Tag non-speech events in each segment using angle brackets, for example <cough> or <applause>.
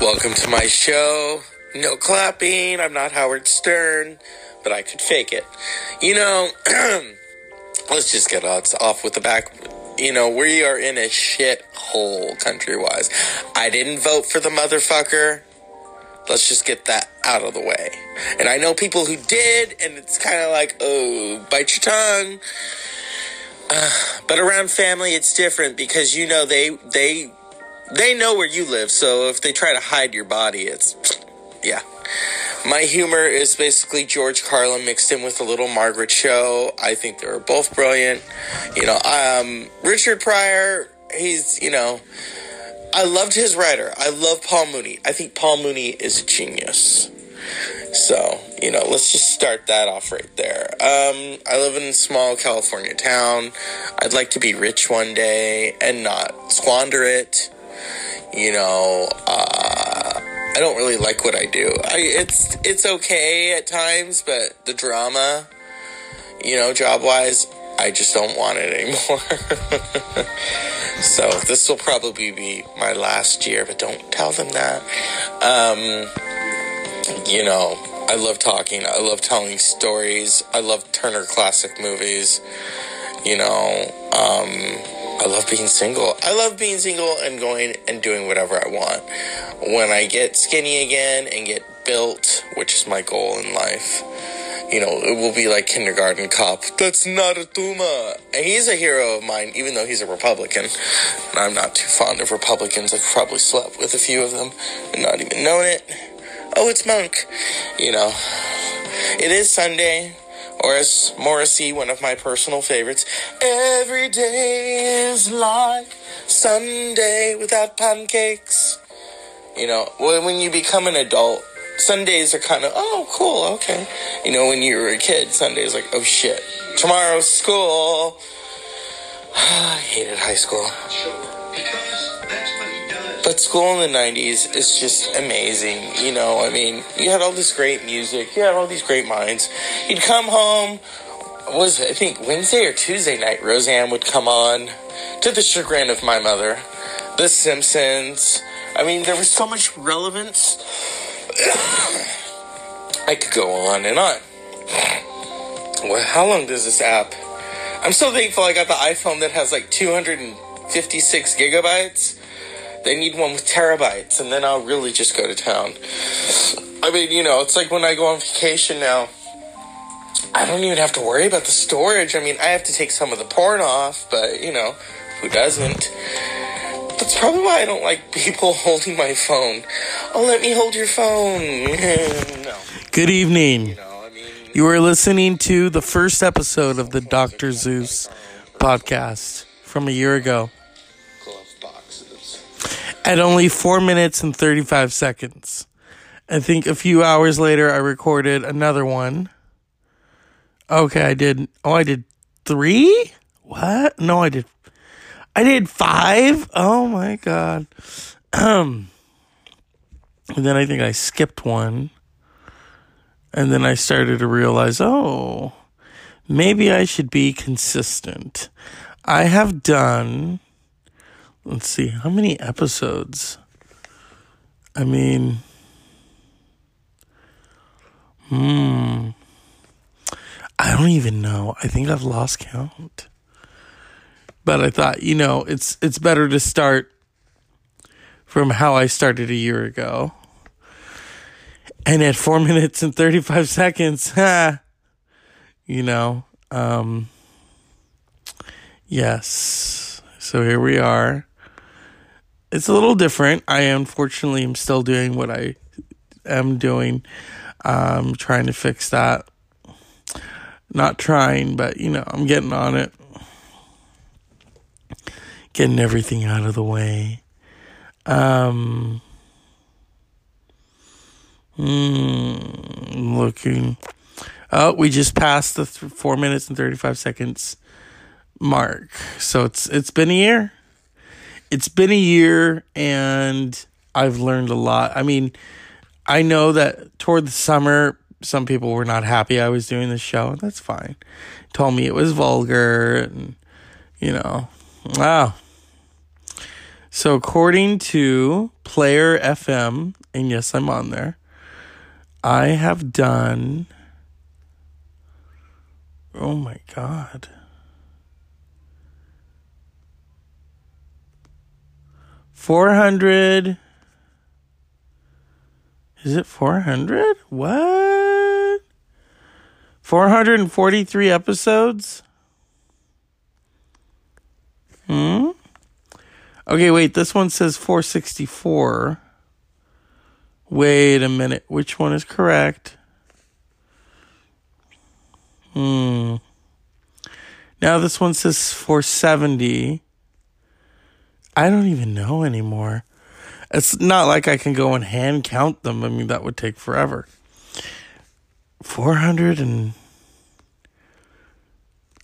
Welcome to my show. No clapping. I'm not Howard Stern, but I could fake it. You know, <clears throat> let's just get off with the back. You know, we are in a shit hole country wise. I didn't vote for the motherfucker. Let's just get that out of the way. And I know people who did, and it's kind of like, oh, bite your tongue. Uh, <sighs> but around family, it's different because you know they they they know where you live. So if they try to hide your body, it's yeah. My humor is basically George Carlin mixed in with a little Margaret Cho. I think they were both brilliant. You know, um, Richard Pryor, he's you know I loved his writer. I love Paul Mooney. I think Paul Mooney is a genius. So, you know, let's just start that off right there. Um, I live in a small California town. I'd like to be rich one day and not squander it. You know, uh, I don't really like what I do. I, it's it's okay at times, but the drama, you know, job wise, I just don't want it anymore. <laughs> so this will probably be my last year, but don't tell them that. Um, you know, I love talking. I love telling stories. I love Turner Classic Movies. You know, um, I love being single. I love being single and going and doing whatever I want. When I get skinny again and get built, which is my goal in life, you know, it will be like kindergarten cop. That's not a Tuma. And he's a hero of mine, even though he's a Republican. And I'm not too fond of Republicans. I've probably slept with a few of them and not even known it. Oh, it's Monk. You know, it is Sunday. Or as Morrissey, one of my personal favorites, every day is like Sunday without pancakes. You know, when you become an adult, Sundays are kind of, oh, cool, okay. You know, when you were a kid, Sundays like, oh shit, tomorrow's school. <sighs> I hated high school. But school in the 90s is just amazing. You know, I mean, you had all this great music, you had all these great minds. You'd come home, was I think Wednesday or Tuesday night, Roseanne would come on, to the chagrin of my mother. The Simpsons. I mean, there was so much relevance I could go on and on. Well, how long does this app? I'm so thankful I got the iPhone that has like 256 gigabytes. They need one with terabytes, and then I'll really just go to town. I mean, you know, it's like when I go on vacation now. I don't even have to worry about the storage. I mean, I have to take some of the porn off, but you know, who doesn't? That's probably why I don't like people <laughs> holding my phone. Oh, let me hold your phone. <laughs> no. Good evening. You, know, I mean, you are listening to the first episode of the Dr. Zeus podcast from a year ago. At only 4 minutes and 35 seconds. I think a few hours later, I recorded another one. Okay, I did. Oh, I did three? What? No, I did I did five. Oh my god. Um, <clears throat> and then I think I skipped one. And then I started to realize, oh, maybe I should be consistent. I have done, let's see, how many episodes? I mean, hmm, I don't even know. I think I've lost count. But I thought, you know, it's it's better to start from how I started a year ago. And at four <laughs> minutes and 35 seconds, <laughs> you know, um, yes. So here we are. It's a little different. I unfortunately am still doing what I am doing. Um, trying to fix that. Not trying, but you know, I'm getting on it getting everything out of the way. Um, mm, looking. Oh, we just passed the th- four minutes and thirty five seconds mark. So it's it's been a year. It's been a year, and I've learned a lot. I mean, I know that toward the summer, some people were not happy I was doing this show, and that's fine. Told me it was vulgar, and you know, wow. So, according to Player FM, and yes, I'm on there, I have done. Oh my God. Four hundred. Is it four hundred? What? Four hundred and forty-three episodes. Hmm. Okay, wait. This one says four sixty-four. Wait a minute. Which one is correct? Hmm. Now this one says 470. I don't even know anymore. It's not like I can go and hand count them. I mean, that would take forever. 400 and.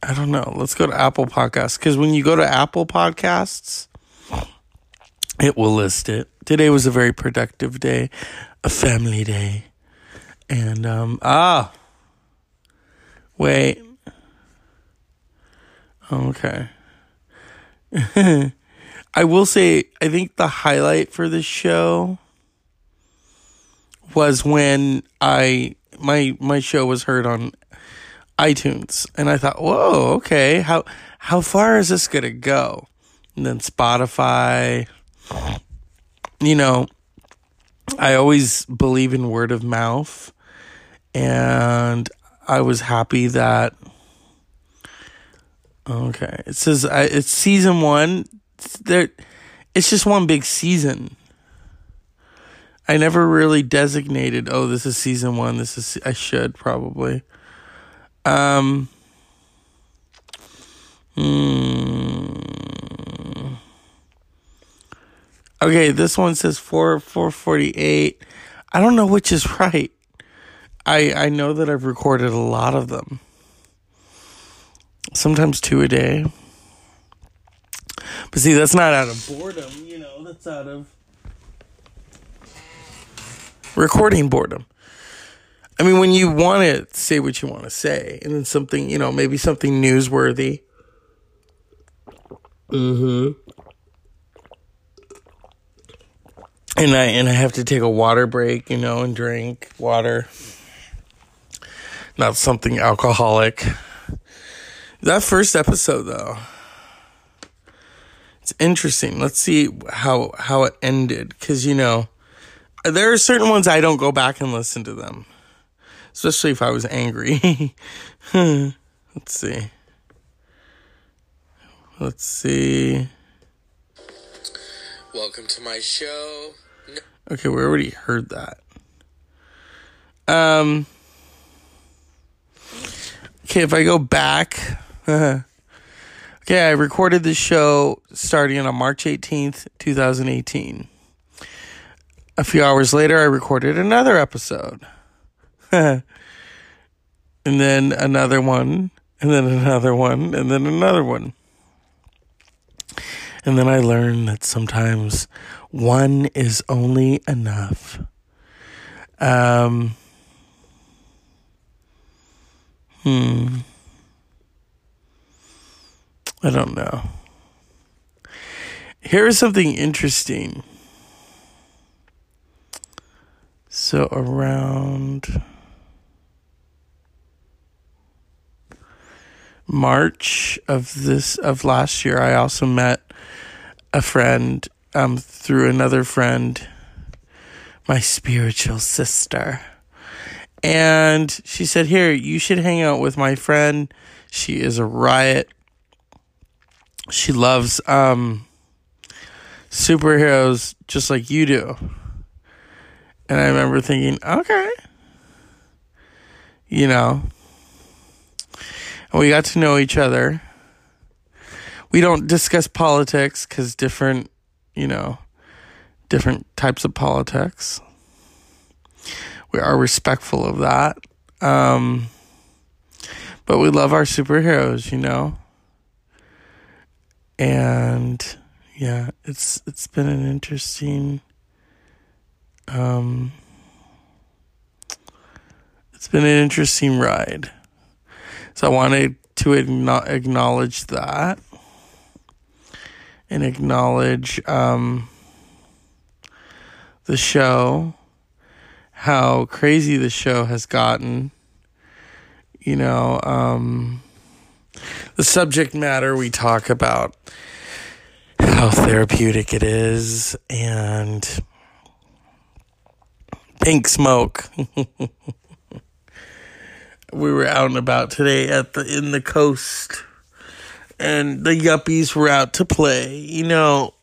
I don't know. Let's go to Apple Podcasts. Because when you go to Apple Podcasts, it will list it. Today was a very productive day, a family day. And, um, ah, wait. Okay. <laughs> I will say, I think the highlight for this show was when I my my show was heard on iTunes, and I thought, whoa, okay, how how far is this gonna go? And then Spotify, you know, I always believe in word of mouth, and I was happy that. Okay, it says uh, it's season one. There, it's just one big season. I never really designated. Oh, this is season one. This is. I should probably. Um. Hmm. Okay, this one says four four forty eight. I don't know which is <laughs> right. I I know that I've recorded a lot of them. Sometimes two a day. But see, that's not out of boredom, you know, that's out of recording boredom. I mean, when you want to say what you want to say, and then something, you know, maybe something newsworthy. Mm-hmm. And I and I have to take a water break, you know, and drink water. Not something alcoholic. That first episode though. It's interesting. Let's see how how it ended cuz you know, there are certain ones I don't go back and listen to them especially if I was angry. <laughs> Let's see. Let's see. Welcome to my show. No- Okay, we already heard that. Um. Okay, if I go back. <laughs> okay, I recorded this show starting on March 18th, 2018. A few hours later, I recorded another episode. <laughs> and then another one, and then another one, and then another one. And then I learned that sometimes one is only enough. Um, hmm. I don't know. Here's something interesting. So around. March of this of last year, I also met a friend um, through another friend, my spiritual sister, and she said, "Here, you should hang out with my friend. She is a riot. She loves um, superheroes just like you do." And I remember thinking, "Okay, you know." and we got to know each other. We don't discuss politics because different, you know, different types of politics. We are respectful of that. Um, but we love our superheroes, you know. And yeah, it's it's been an interesting um it's been an interesting ride. So I wanted to acknowledge that. and acknowledge um, the show, how crazy the show has gotten. You know, um, the subject matter we talk about, how therapeutic it is, and pink smoke. <laughs> we were out and about today at the in the coast and the yuppies were out to play. You know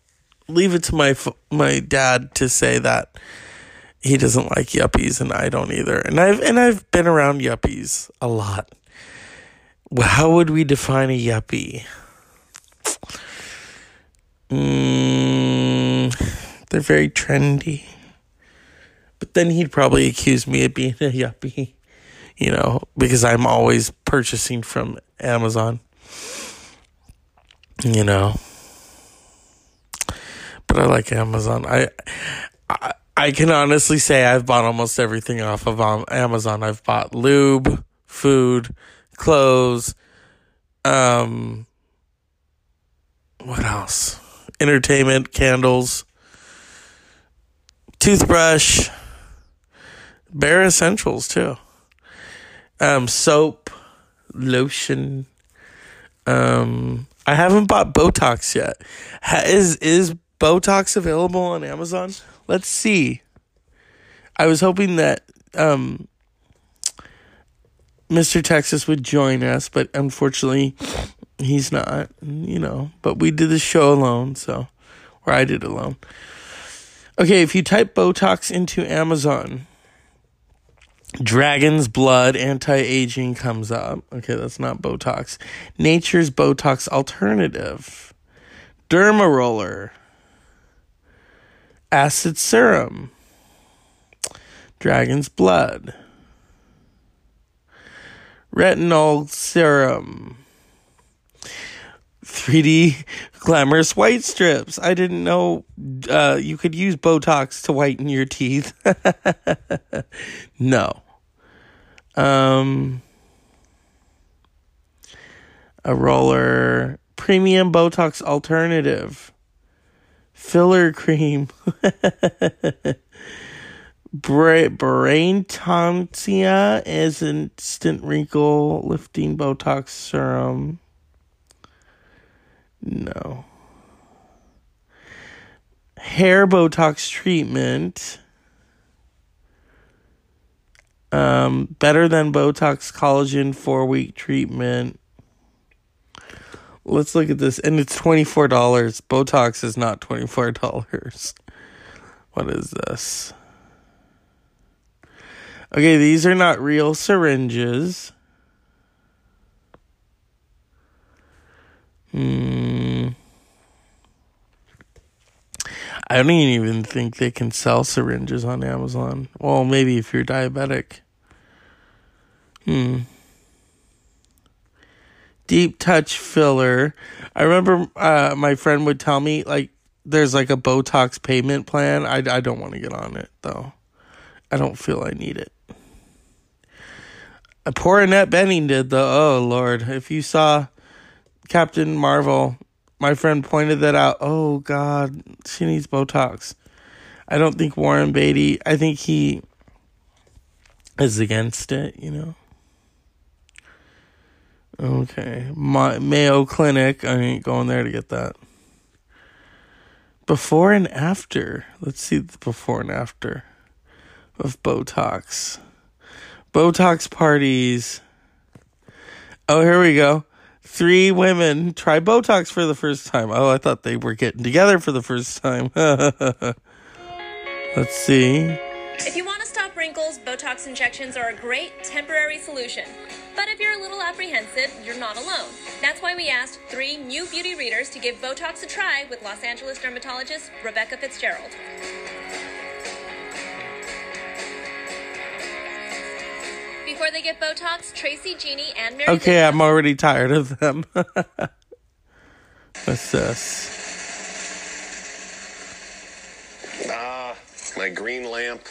leave it to my my dad to say that. He doesn't like yuppies and I don't either. And I've and I've been around yuppies a lot how would we define a yuppie mm, they're very trendy but then he'd probably accuse me of being a yuppie you know, because I'm always purchasing from Amazon, you know. But I like Amazon. I, I, I can honestly say I've bought almost everything off of Amazon. I've bought lube, food, clothes, um, what else? Entertainment, candles, toothbrush, bare essentials too um, soap, lotion. Um, I haven't bought Botox yet. Ha- is is Botox available on Amazon? Let's see. I was hoping that um, Mr. Texas would join us, but unfortunately, he's not. You know, but we did the show alone, so or I did alone. Okay, if you type Botox into Amazon, Dragon's Blood anti aging comes up. Okay, that's not Botox. Nature's Botox alternative. Derma roller. Acid serum. Dragon's Blood. Retinol serum. 3D glamorous white strips. I didn't know uh, you could use Botox to whiten your teeth. <laughs> no. Um, a roller premium Botox alternative. Filler cream. <laughs> Bra- brain tonsia is instant wrinkle lifting Botox serum. No. Hair Botox treatment. Um, better than Botox collagen four week treatment. Let's look at this. And it's $24. Botox is not $24. What is this? Okay, these are not real syringes. Hmm. I don't even think they can sell syringes on Amazon. Well, maybe if you're diabetic. Hmm. Deep touch filler. I remember uh, my friend would tell me like there's like a Botox payment plan. I, I don't want to get on it though. I don't feel I need it. Poor Annette Bening did though. Oh Lord, if you saw Captain Marvel, my friend pointed that out. Oh God, she needs Botox. I don't think Warren Beatty. I think he is against it. You know. Okay. My, Mayo Clinic. I ain't going there to get that. Before and after. Let's see the before and after of Botox. Botox parties. Oh, here we go. Three women try Botox for the first time. Oh, I thought they were getting together for the first time. <laughs> Let's see. If you want to stop wrinkles, Botox injections are a great temporary solution. But if you're a little apprehensive, you're not alone. That's why we asked three new beauty readers to give Botox a try with Los Angeles dermatologist Rebecca Fitzgerald. Before they get Botox, Tracy, Jeannie, and Mary. Okay, I'm already tired of them. <laughs> What's this? Ah, my green lamp. <sighs>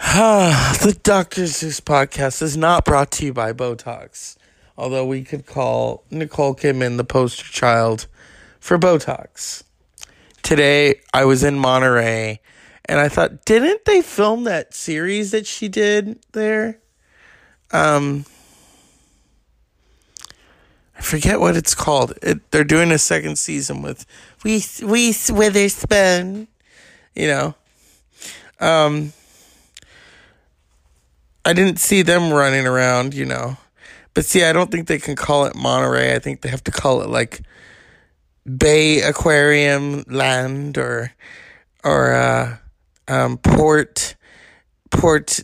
the Dr. Zeus podcast is not brought to you by Botox. Although we could call Nicole Kidman the poster child for Botox. Today I was in Monterey and I thought, didn't they film that series that she did there? Um, I forget what it's called. It, they're doing a second season with Reese Reese Witherspoon. You know, um, I didn't see them running around. You know, but see, I don't think they can call it Monterey. I think they have to call it like Bay Aquarium Land or or uh, um, Port Port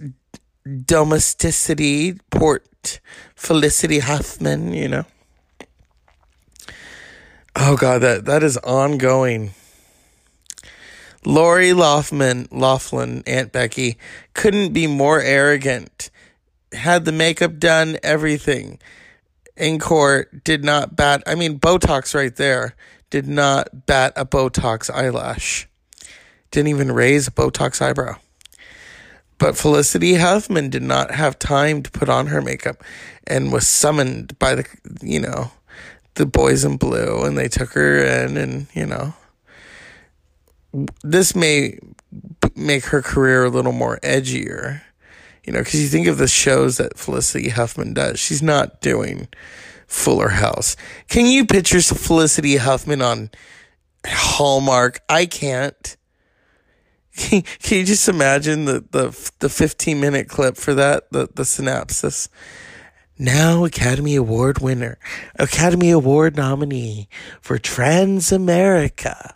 Domesticity Port Felicity Huffman. You know. Oh God, that that is ongoing. Lori Loughlin, Laughlin, Aunt Becky, couldn't be more arrogant. Had the makeup done, everything. In court, did not bat. I mean, Botox right there did not bat a Botox eyelash. Didn't even raise a Botox eyebrow. But Felicity Huffman did not have time to put on her makeup and was summoned by the, you know, the boys in blue and they took her in and you know this may make her career a little more edgier you know because you think of the shows that felicity huffman does she's not doing fuller house. Can you picture felicity huffman on hallmark? I can't can, can you just imagine the, the the 15 minute clip for that the the synopsis now Academy Award winner, Academy Award nominee for Transamerica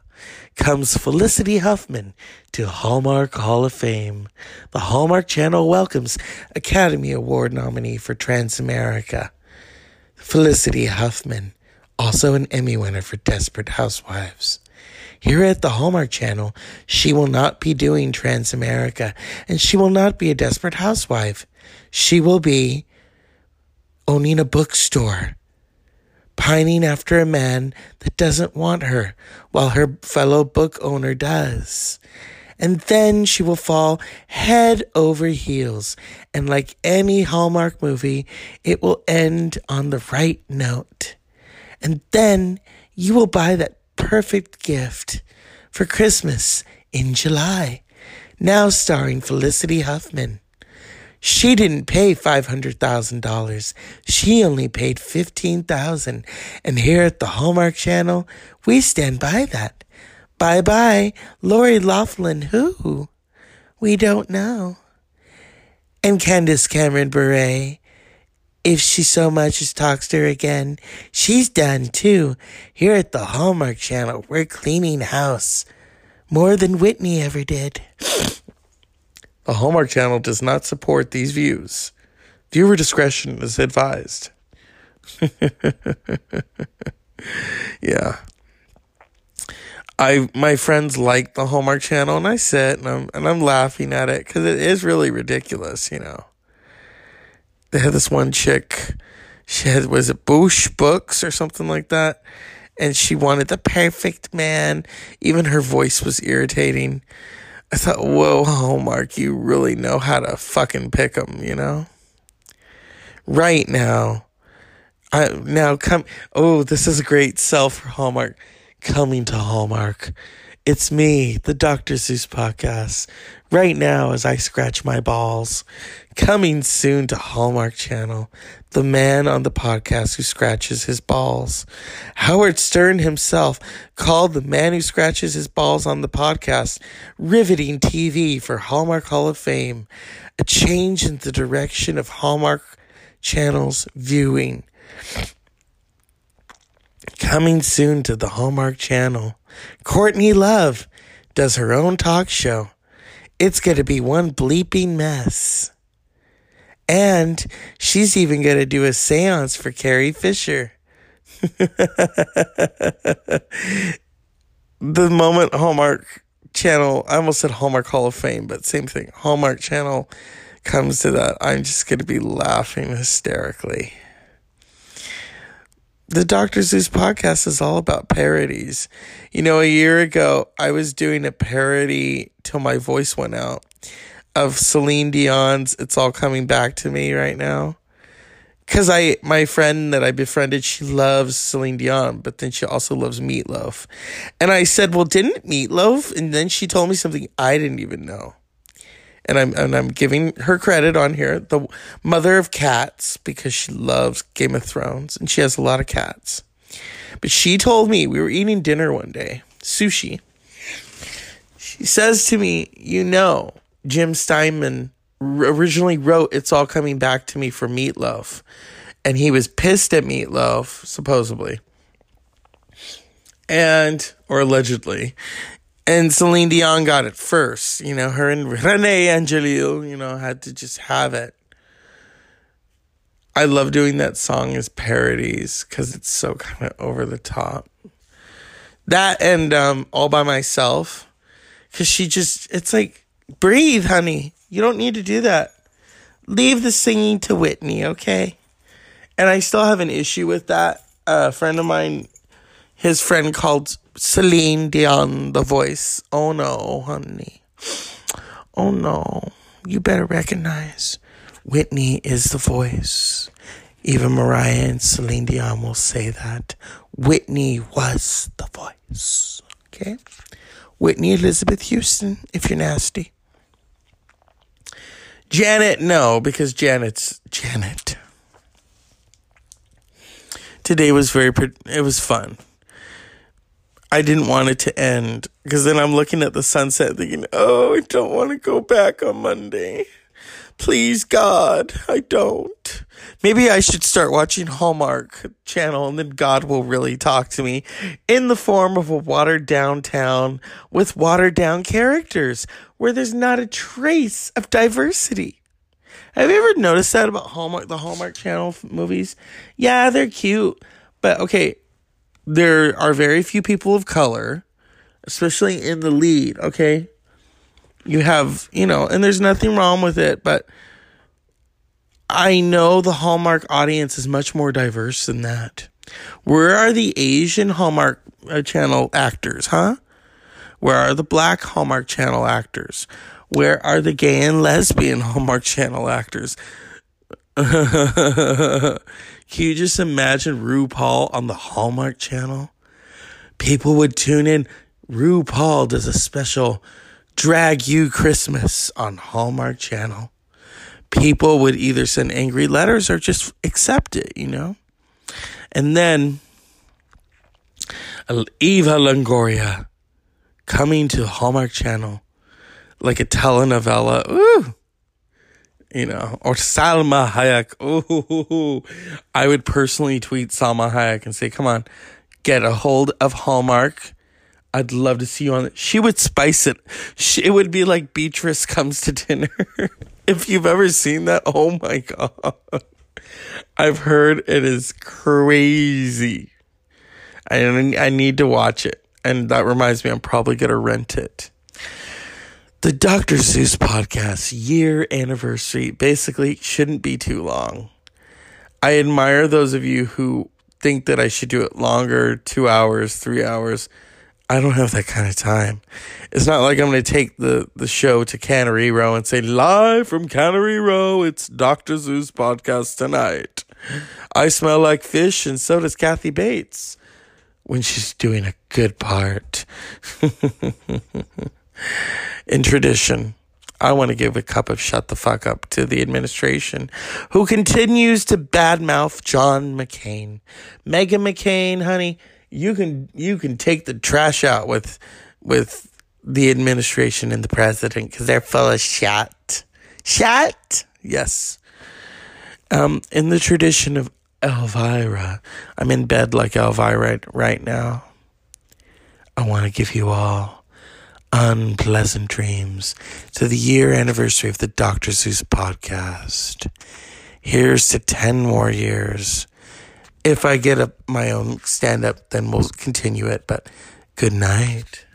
comes Felicity Huffman to Hallmark Hall of Fame. The Hallmark Channel welcomes Academy Award nominee for Transamerica, Felicity Huffman, also an Emmy winner for Desperate Housewives. Here at the Hallmark Channel, she will not be doing Transamerica, and she will not be a Desperate Housewife. She will be owning a bookstore, pining after a man that doesn't want her while her fellow book owner does. And then she will fall head over heels. And like any Hallmark movie, it will end on the right note. And then you will buy that perfect gift for Christmas in July. Now starring Felicity Huffman. She didn't pay $500,000. She only paid 15000 And here at the Hallmark Channel, we stand by that. Bye bye, Lori Loughlin, who? We don't know. And Candace Cameron Bure, if she so much as talks to her again, she's done too. Here at the Hallmark Channel, we're cleaning house. More than Whitney ever did. The Hallmark Channel does not support these views. Viewer discretion is advised. <laughs> yeah. I my friends like the Hallmark Channel, and I sit and I'm and I'm laughing at it because it is really ridiculous, you know. They had this one chick, she had was it Boosh Books or something like that, and she wanted the perfect man. Even her voice was irritating. I thought, whoa, oh, Hallmark, you really know how to fucking pick them, you know? Right now, I now come. Oh, this is a great sell for Hallmark. Coming to Hallmark. It's me, the Dr. Zeus podcast. Right now, as I scratch my balls. Coming soon to Hallmark Channel. The man on the podcast who scratches his balls. Howard Stern himself called the man who scratches his balls on the podcast riveting TV for Hallmark Hall of Fame. A change in the direction of Hallmark Channel's viewing. Coming soon to the Hallmark Channel, Courtney Love does her own talk show. It's going to be one bleeping mess. And she's even going to do a seance for Carrie Fisher. <laughs> the moment Hallmark Channel, I almost said Hallmark Hall of Fame, but same thing. Hallmark Channel comes to that, I'm just going to be laughing hysterically. The Dr. Zeus podcast is all about parodies. You know, a year ago, I was doing a parody till my voice went out of Celine Dion's It's All Coming Back to Me right now. because I my friend that I befriended, she loves Celine Dion, but then she also loves Meatloaf, and I said, "Well, didn't Meatloaf?" And then she told me something I didn't even know, and I'm and I'm giving her credit on here, the mother of cats, because she loves Game of Thrones and she has a lot of cats. But she told me we were eating dinner one day, sushi. She says to me, "You know, Jim Steinman." originally wrote It's All Coming Back to Me for Meatloaf. And he was pissed at Meatloaf, supposedly. And, or allegedly. And Celine Dion got it first. You know, her and René Angelil, you know, had to just have it. I love doing that song as parodies because it's so kind of over the top. That and um, All by Myself. Because she just, it's like, breathe, honey. You don't need to do that. Leave the singing to Whitney, okay? And I still have an issue with that. a friend of mine, his friend called Celine Dion the voice. Oh no, honey. Oh no. You better recognize Whitney is the voice. Even Mariah and Celine Dion will say that. Whitney was the voice. Okay? Whitney Elizabeth Houston, if you're nasty. Janet, no, because Janet's Janet. Today was very, it was fun. I didn't want it to end because then I'm looking at the sunset thinking, oh, I don't want to go back on Monday. Please, God, I don't. Maybe I should start watching Hallmark Channel and then God will really talk to me in the form of a watered down town with watered down characters where there's not a trace of diversity. Have you ever noticed that about Hallmark, the Hallmark Channel movies? Yeah, they're cute, but okay, there are very few people of color, especially in the lead, okay? You have, you know, and there's nothing wrong with it, but I know the Hallmark audience is much more diverse than that. Where are the Asian Hallmark uh, Channel actors, huh? Where are the black Hallmark Channel actors? Where are the gay and lesbian <laughs> Hallmark Channel actors? <laughs> Can you just imagine RuPaul on the Hallmark Channel? People would tune in. RuPaul does a special Drag You Christmas on Hallmark Channel. People would either send angry letters or just accept it, you know? And then Eva Longoria coming to Hallmark Channel like a telenovela. Ooh. You know, or Salma Hayek. Ooh, I would personally tweet Salma Hayek and say, "Come on, get a hold of Hallmark. I'd love to see you on it." She would spice it. She, it would be like Beatriz comes to dinner. <laughs> if you've ever seen that, oh my god, I've heard it is crazy. I I need to watch it, and that reminds me, I'm probably gonna rent it the Dr. Zeus podcast year anniversary basically shouldn't be too long. I admire those of you who think that I should do it longer, two hours, three hours. I don't have that kind of time. It's not like I'm going to take the, the show to Cannery Row and say, live from Cannery Row, it's Dr. Zeus podcast tonight. I smell like fish, and so does Kathy Bates when she's doing a good part. <laughs> in tradition, I want to give a cup of shut the fuck up to the administration who continues to badmouth John McCain. Meghan McCain, honey, you can you can take the trash out with with the administration and the president because they're full of shit. Shit? Yes. Um, in the tradition of Elvira, I'm in bed like Elvira right now. I want to give you all unpleasant dreams to the year anniversary of the Dr. Zeus podcast. Here's to 10 more years. If I get up my own stand up, then we'll continue it. But good night.